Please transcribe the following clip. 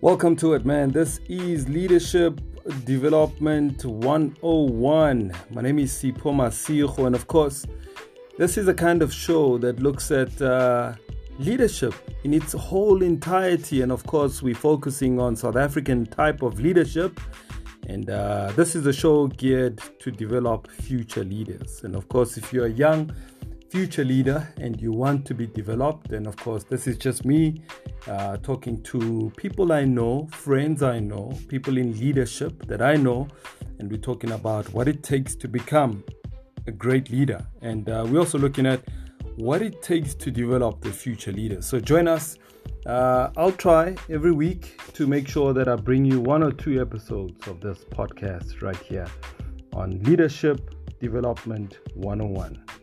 Welcome to it, man. This is Leadership Development 101. My name is Sipho Masiho, and of course, this is a kind of show that looks at uh, leadership in its whole entirety. And of course, we're focusing on South African type of leadership. And uh, this is a show geared to develop future leaders. And of course, if you're a young future leader and you want to be developed, then of course, this is just me uh, talking to people I know, friends I know, people in leadership that I know, and we're talking about what it takes to become a great leader. And uh, we're also looking at what it takes to develop the future leaders. So join us. Uh, I'll try every week to make sure that I bring you one or two episodes of this podcast right here on Leadership Development 101.